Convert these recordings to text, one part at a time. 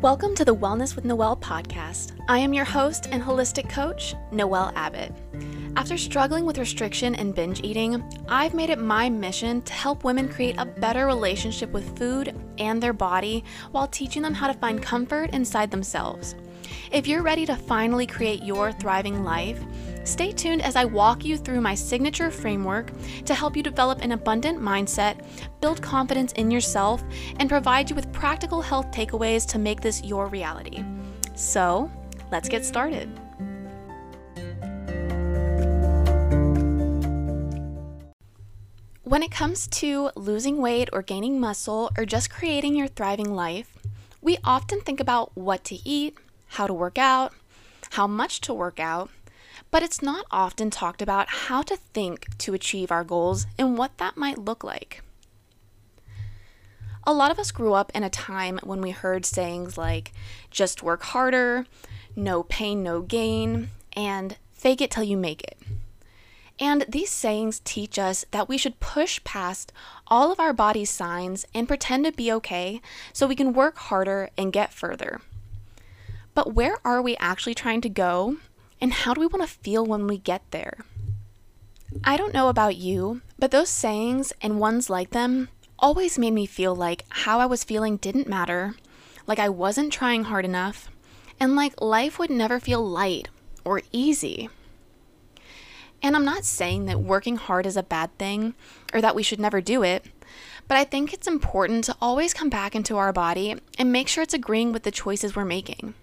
Welcome to the Wellness with Noelle podcast. I am your host and holistic coach, Noelle Abbott. After struggling with restriction and binge eating, I've made it my mission to help women create a better relationship with food and their body while teaching them how to find comfort inside themselves. If you're ready to finally create your thriving life, Stay tuned as I walk you through my signature framework to help you develop an abundant mindset, build confidence in yourself, and provide you with practical health takeaways to make this your reality. So, let's get started. When it comes to losing weight or gaining muscle or just creating your thriving life, we often think about what to eat, how to work out, how much to work out, but it's not often talked about how to think to achieve our goals and what that might look like. A lot of us grew up in a time when we heard sayings like, just work harder, no pain, no gain, and fake it till you make it. And these sayings teach us that we should push past all of our body's signs and pretend to be okay so we can work harder and get further. But where are we actually trying to go and how do we want to feel when we get there? I don't know about you, but those sayings and ones like them always made me feel like how I was feeling didn't matter, like I wasn't trying hard enough, and like life would never feel light or easy. And I'm not saying that working hard is a bad thing or that we should never do it, but I think it's important to always come back into our body and make sure it's agreeing with the choices we're making.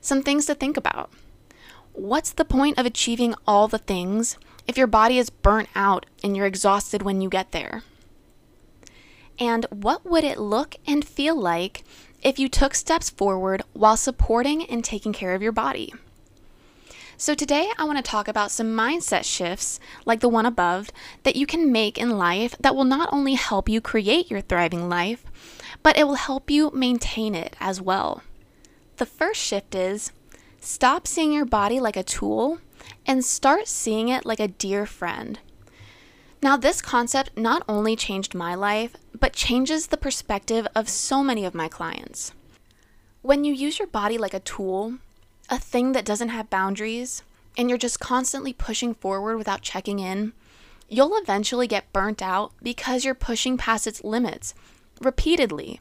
Some things to think about. What's the point of achieving all the things if your body is burnt out and you're exhausted when you get there? And what would it look and feel like if you took steps forward while supporting and taking care of your body? So, today I want to talk about some mindset shifts, like the one above, that you can make in life that will not only help you create your thriving life, but it will help you maintain it as well. The first shift is Stop seeing your body like a tool and start seeing it like a dear friend. Now, this concept not only changed my life, but changes the perspective of so many of my clients. When you use your body like a tool, a thing that doesn't have boundaries, and you're just constantly pushing forward without checking in, you'll eventually get burnt out because you're pushing past its limits repeatedly.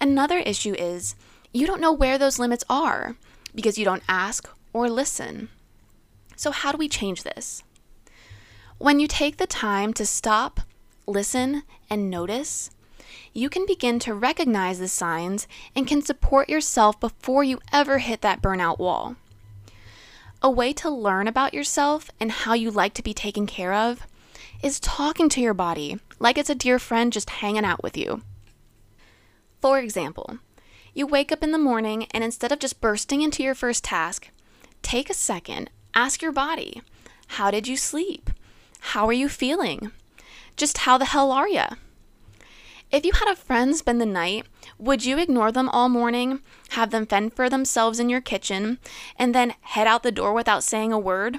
Another issue is you don't know where those limits are because you don't ask or listen. So, how do we change this? When you take the time to stop, listen, and notice, you can begin to recognize the signs and can support yourself before you ever hit that burnout wall. A way to learn about yourself and how you like to be taken care of is talking to your body like it's a dear friend just hanging out with you. For example, you wake up in the morning and instead of just bursting into your first task, take a second, ask your body, How did you sleep? How are you feeling? Just how the hell are you? If you had a friend spend the night, would you ignore them all morning, have them fend for themselves in your kitchen, and then head out the door without saying a word?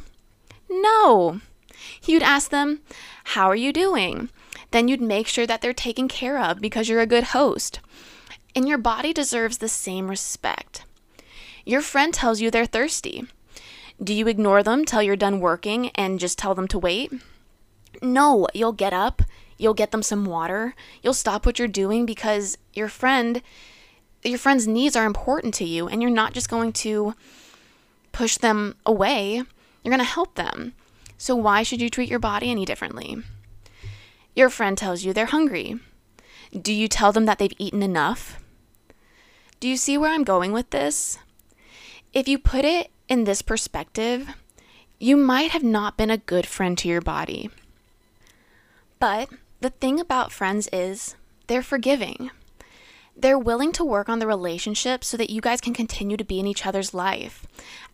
No. You'd ask them, How are you doing? Then you'd make sure that they're taken care of because you're a good host and your body deserves the same respect. Your friend tells you they're thirsty. Do you ignore them till you're done working and just tell them to wait? No, you'll get up, you'll get them some water, you'll stop what you're doing because your friend your friend's needs are important to you and you're not just going to push them away. You're going to help them. So why should you treat your body any differently? Your friend tells you they're hungry. Do you tell them that they've eaten enough? Do you see where I'm going with this? If you put it in this perspective, you might have not been a good friend to your body. But the thing about friends is they're forgiving. They're willing to work on the relationship so that you guys can continue to be in each other's life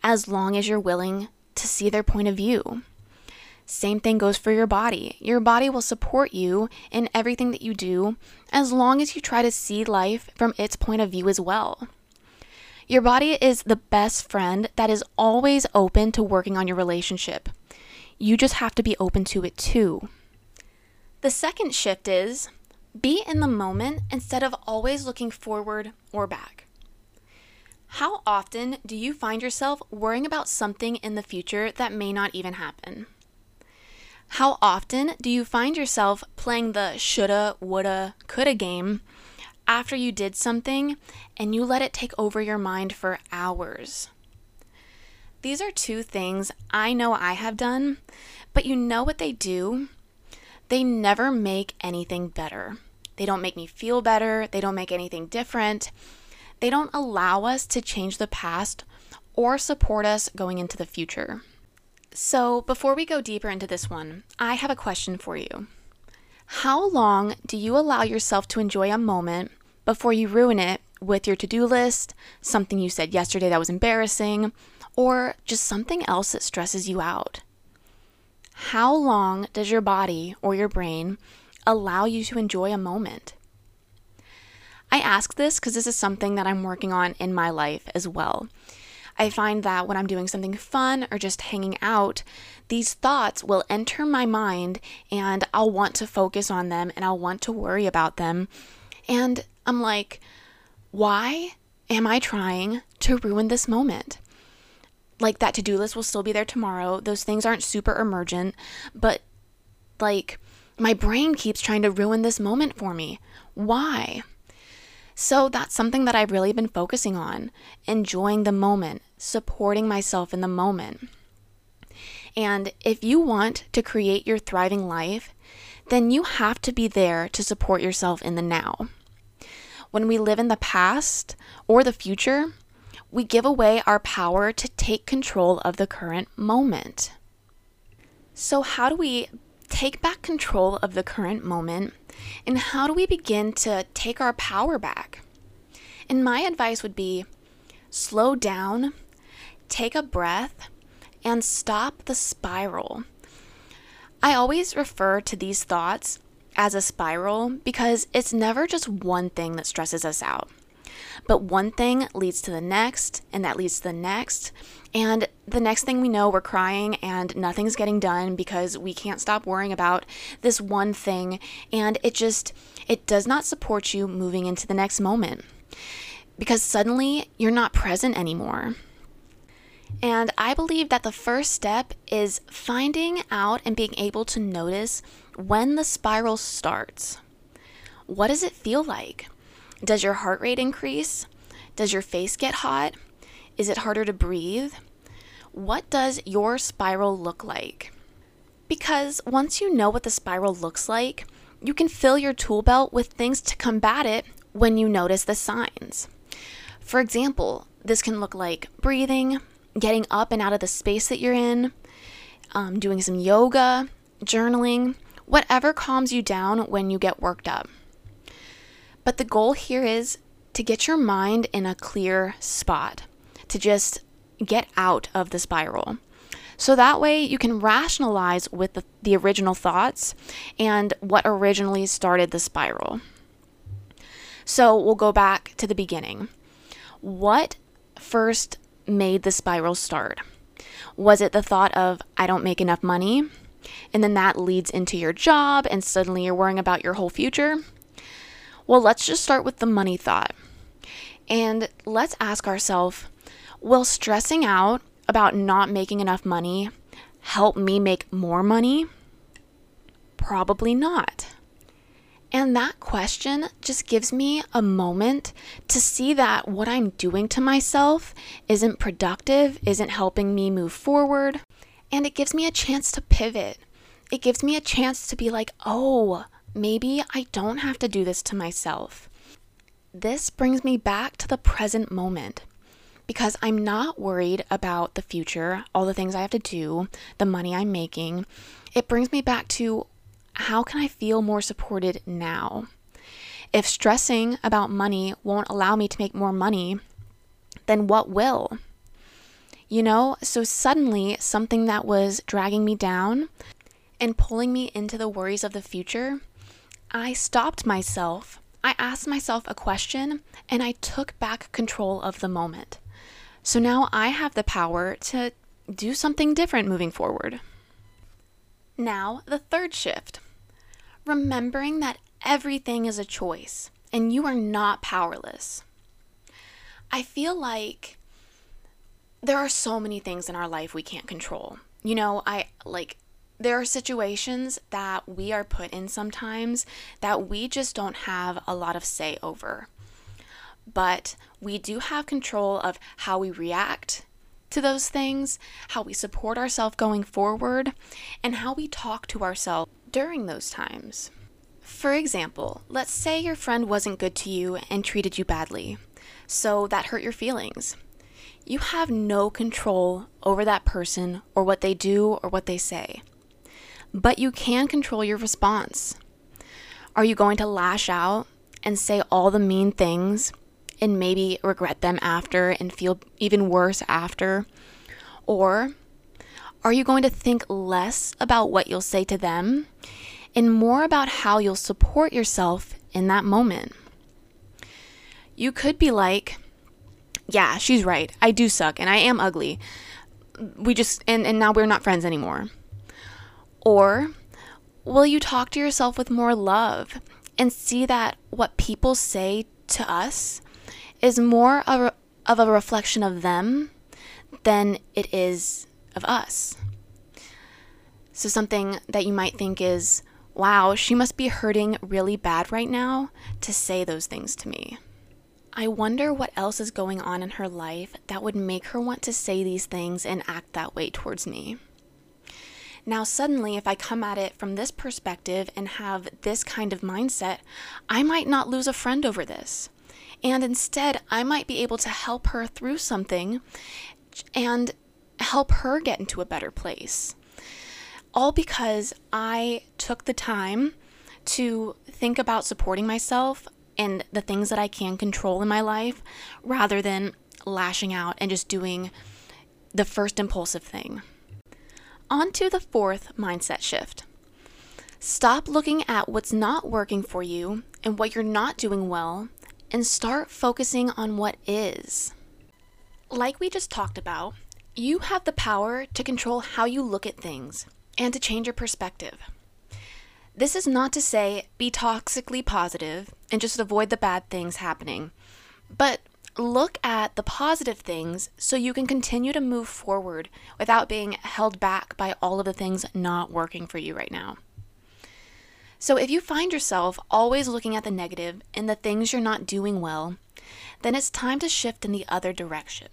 as long as you're willing to see their point of view. Same thing goes for your body. Your body will support you in everything that you do as long as you try to see life from its point of view as well. Your body is the best friend that is always open to working on your relationship. You just have to be open to it too. The second shift is Be in the moment instead of always looking forward or back. How often do you find yourself worrying about something in the future that may not even happen? How often do you find yourself playing the shoulda, woulda, coulda game after you did something and you let it take over your mind for hours? These are two things I know I have done, but you know what they do? They never make anything better. They don't make me feel better. They don't make anything different. They don't allow us to change the past or support us going into the future. So, before we go deeper into this one, I have a question for you. How long do you allow yourself to enjoy a moment before you ruin it with your to do list, something you said yesterday that was embarrassing, or just something else that stresses you out? How long does your body or your brain allow you to enjoy a moment. I ask this because this is something that I'm working on in my life as well. I find that when I'm doing something fun or just hanging out, these thoughts will enter my mind and I'll want to focus on them and I'll want to worry about them. And I'm like, why am I trying to ruin this moment? Like that to do list will still be there tomorrow. Those things aren't super emergent, but like my brain keeps trying to ruin this moment for me. Why? So that's something that I've really been focusing on enjoying the moment, supporting myself in the moment. And if you want to create your thriving life, then you have to be there to support yourself in the now. When we live in the past or the future, we give away our power to take control of the current moment. So, how do we take back control of the current moment? And how do we begin to take our power back? And my advice would be slow down, take a breath, and stop the spiral. I always refer to these thoughts as a spiral because it's never just one thing that stresses us out. But one thing leads to the next, and that leads to the next. And the next thing we know, we're crying and nothing's getting done because we can't stop worrying about this one thing. And it just, it does not support you moving into the next moment because suddenly you're not present anymore. And I believe that the first step is finding out and being able to notice when the spiral starts. What does it feel like? Does your heart rate increase? Does your face get hot? Is it harder to breathe? What does your spiral look like? Because once you know what the spiral looks like, you can fill your tool belt with things to combat it when you notice the signs. For example, this can look like breathing, getting up and out of the space that you're in, um, doing some yoga, journaling, whatever calms you down when you get worked up. But the goal here is to get your mind in a clear spot, to just get out of the spiral. So that way you can rationalize with the, the original thoughts and what originally started the spiral. So we'll go back to the beginning. What first made the spiral start? Was it the thought of, I don't make enough money? And then that leads into your job, and suddenly you're worrying about your whole future? Well, let's just start with the money thought. And let's ask ourselves will stressing out about not making enough money help me make more money? Probably not. And that question just gives me a moment to see that what I'm doing to myself isn't productive, isn't helping me move forward. And it gives me a chance to pivot. It gives me a chance to be like, oh, maybe I don't have to do this to myself. This brings me back to the present moment because I'm not worried about the future, all the things I have to do, the money I'm making. It brings me back to how can I feel more supported now? If stressing about money won't allow me to make more money, then what will? You know, so suddenly something that was dragging me down and pulling me into the worries of the future I stopped myself. I asked myself a question and I took back control of the moment. So now I have the power to do something different moving forward. Now, the third shift remembering that everything is a choice and you are not powerless. I feel like there are so many things in our life we can't control. You know, I like there are situations that we are put in sometimes that we just don't have a lot of say over. But we do have control of how we react to those things, how we support ourselves going forward, and how we talk to ourselves during those times. For example, let's say your friend wasn't good to you and treated you badly, so that hurt your feelings. You have no control over that person or what they do or what they say, but you can control your response. Are you going to lash out and say all the mean things and maybe regret them after and feel even worse after? Or are you going to think less about what you'll say to them and more about how you'll support yourself in that moment? You could be like, yeah, she's right. I do suck and I am ugly. We just, and, and now we're not friends anymore. Or will you talk to yourself with more love and see that what people say to us is more of a, of a reflection of them than it is of us. So, something that you might think is, wow, she must be hurting really bad right now to say those things to me. I wonder what else is going on in her life that would make her want to say these things and act that way towards me. Now, suddenly, if I come at it from this perspective and have this kind of mindset, I might not lose a friend over this. And instead, I might be able to help her through something and help her get into a better place. All because I took the time to think about supporting myself and the things that I can control in my life rather than lashing out and just doing the first impulsive thing. On to the fourth mindset shift. Stop looking at what's not working for you and what you're not doing well and start focusing on what is. Like we just talked about, you have the power to control how you look at things and to change your perspective. This is not to say be toxically positive and just avoid the bad things happening, but look at the positive things so you can continue to move forward without being held back by all of the things not working for you right now. So if you find yourself always looking at the negative and the things you're not doing well, then it's time to shift in the other direction.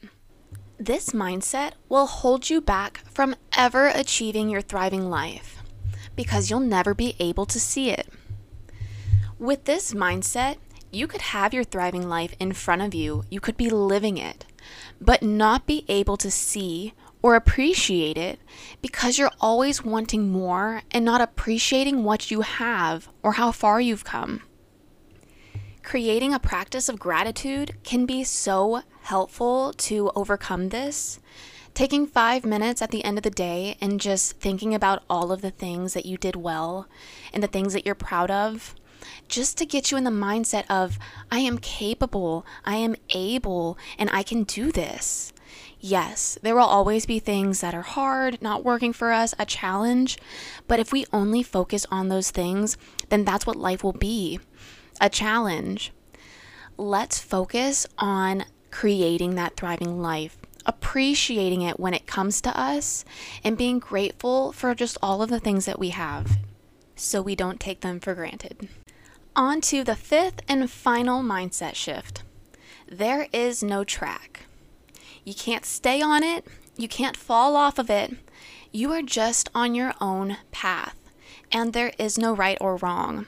This mindset will hold you back from ever achieving your thriving life because you'll never be able to see it. With this mindset, you could have your thriving life in front of you, you could be living it, but not be able to see or appreciate it because you're always wanting more and not appreciating what you have or how far you've come. Creating a practice of gratitude can be so helpful to overcome this. Taking five minutes at the end of the day and just thinking about all of the things that you did well and the things that you're proud of, just to get you in the mindset of, I am capable, I am able, and I can do this. Yes, there will always be things that are hard, not working for us, a challenge. But if we only focus on those things, then that's what life will be a challenge. Let's focus on creating that thriving life, appreciating it when it comes to us, and being grateful for just all of the things that we have so we don't take them for granted. On to the fifth and final mindset shift there is no track. You can't stay on it, you can't fall off of it. You are just on your own path, and there is no right or wrong.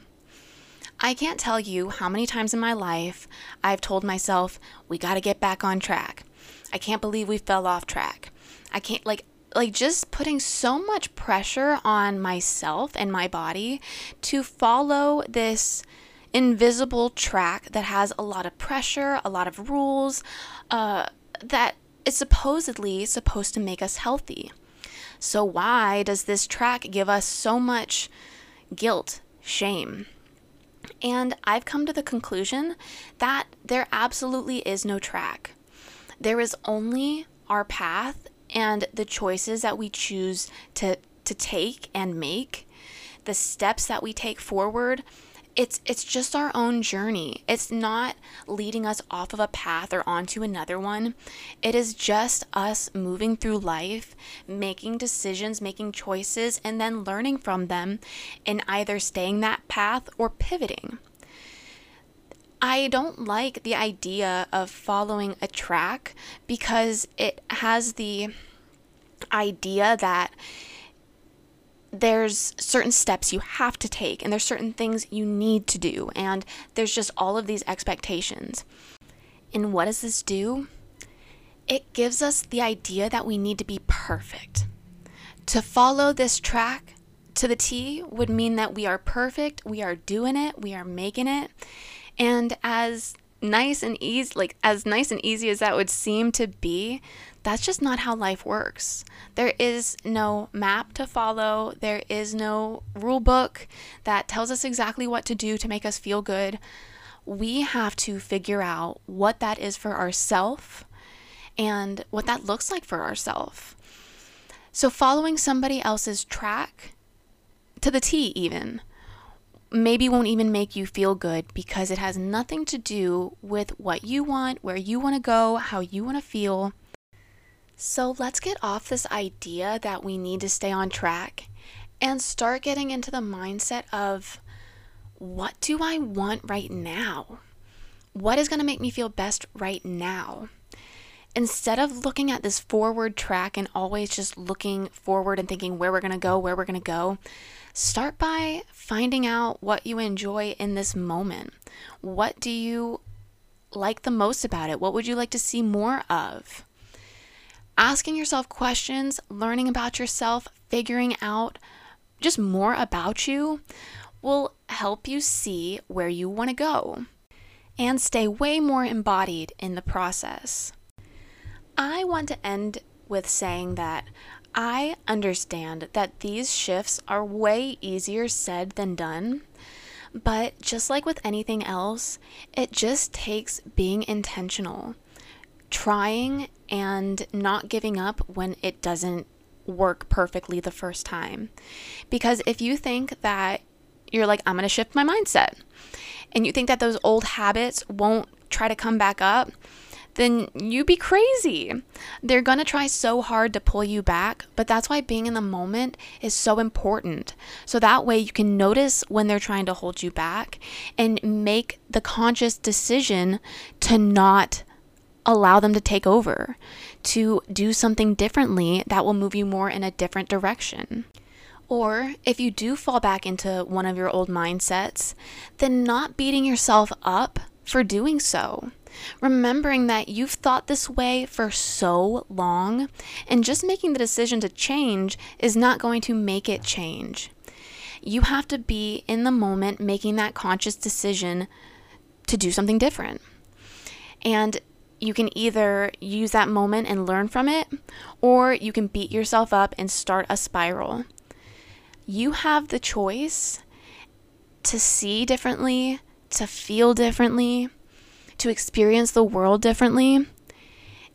I can't tell you how many times in my life I've told myself, we got to get back on track. I can't believe we fell off track. I can't, like, like just putting so much pressure on myself and my body to follow this invisible track that has a lot of pressure, a lot of rules, uh, that is supposedly supposed to make us healthy. So, why does this track give us so much guilt, shame? And I've come to the conclusion that there absolutely is no track. There is only our path and the choices that we choose to, to take and make, the steps that we take forward, it's it's just our own journey. It's not leading us off of a path or onto another one. It is just us moving through life, making decisions, making choices and then learning from them and either staying that path or pivoting. I don't like the idea of following a track because it has the idea that there's certain steps you have to take and there's certain things you need to do and there's just all of these expectations. And what does this do? It gives us the idea that we need to be perfect. To follow this track to the T would mean that we are perfect, we are doing it, we are making it. And as nice and easy like as nice and easy as that would seem to be, that's just not how life works. There is no map to follow, there is no rule book that tells us exactly what to do to make us feel good. We have to figure out what that is for ourselves and what that looks like for ourselves. So, following somebody else's track to the T, even, maybe won't even make you feel good because it has nothing to do with what you want, where you want to go, how you want to feel. So let's get off this idea that we need to stay on track and start getting into the mindset of what do I want right now? What is going to make me feel best right now? Instead of looking at this forward track and always just looking forward and thinking where we're going to go, where we're going to go, start by finding out what you enjoy in this moment. What do you like the most about it? What would you like to see more of? asking yourself questions, learning about yourself, figuring out just more about you will help you see where you want to go and stay way more embodied in the process. I want to end with saying that I understand that these shifts are way easier said than done. But just like with anything else, it just takes being intentional trying and not giving up when it doesn't work perfectly the first time. Because if you think that you're like, I'm going to shift my mindset, and you think that those old habits won't try to come back up, then you be crazy. They're going to try so hard to pull you back, but that's why being in the moment is so important. So that way you can notice when they're trying to hold you back and make the conscious decision to not allow them to take over, to do something differently that will move you more in a different direction. Or if you do fall back into one of your old mindsets, then not beating yourself up for doing so. Remembering that you've thought this way for so long, and just making the decision to change is not going to make it change. You have to be in the moment making that conscious decision to do something different. And you can either use that moment and learn from it, or you can beat yourself up and start a spiral. You have the choice to see differently, to feel differently, to experience the world differently.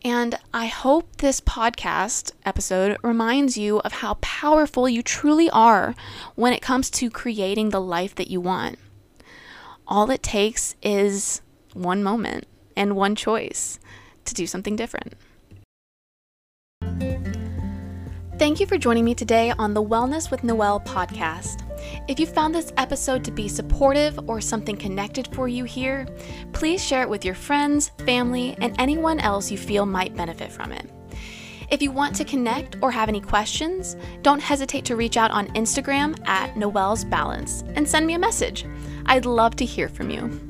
And I hope this podcast episode reminds you of how powerful you truly are when it comes to creating the life that you want. All it takes is one moment and one choice to do something different. Thank you for joining me today on the Wellness with Noelle podcast. If you found this episode to be supportive or something connected for you here, please share it with your friends, family, and anyone else you feel might benefit from it. If you want to connect or have any questions, don't hesitate to reach out on Instagram at Noelle's Balance and send me a message. I'd love to hear from you.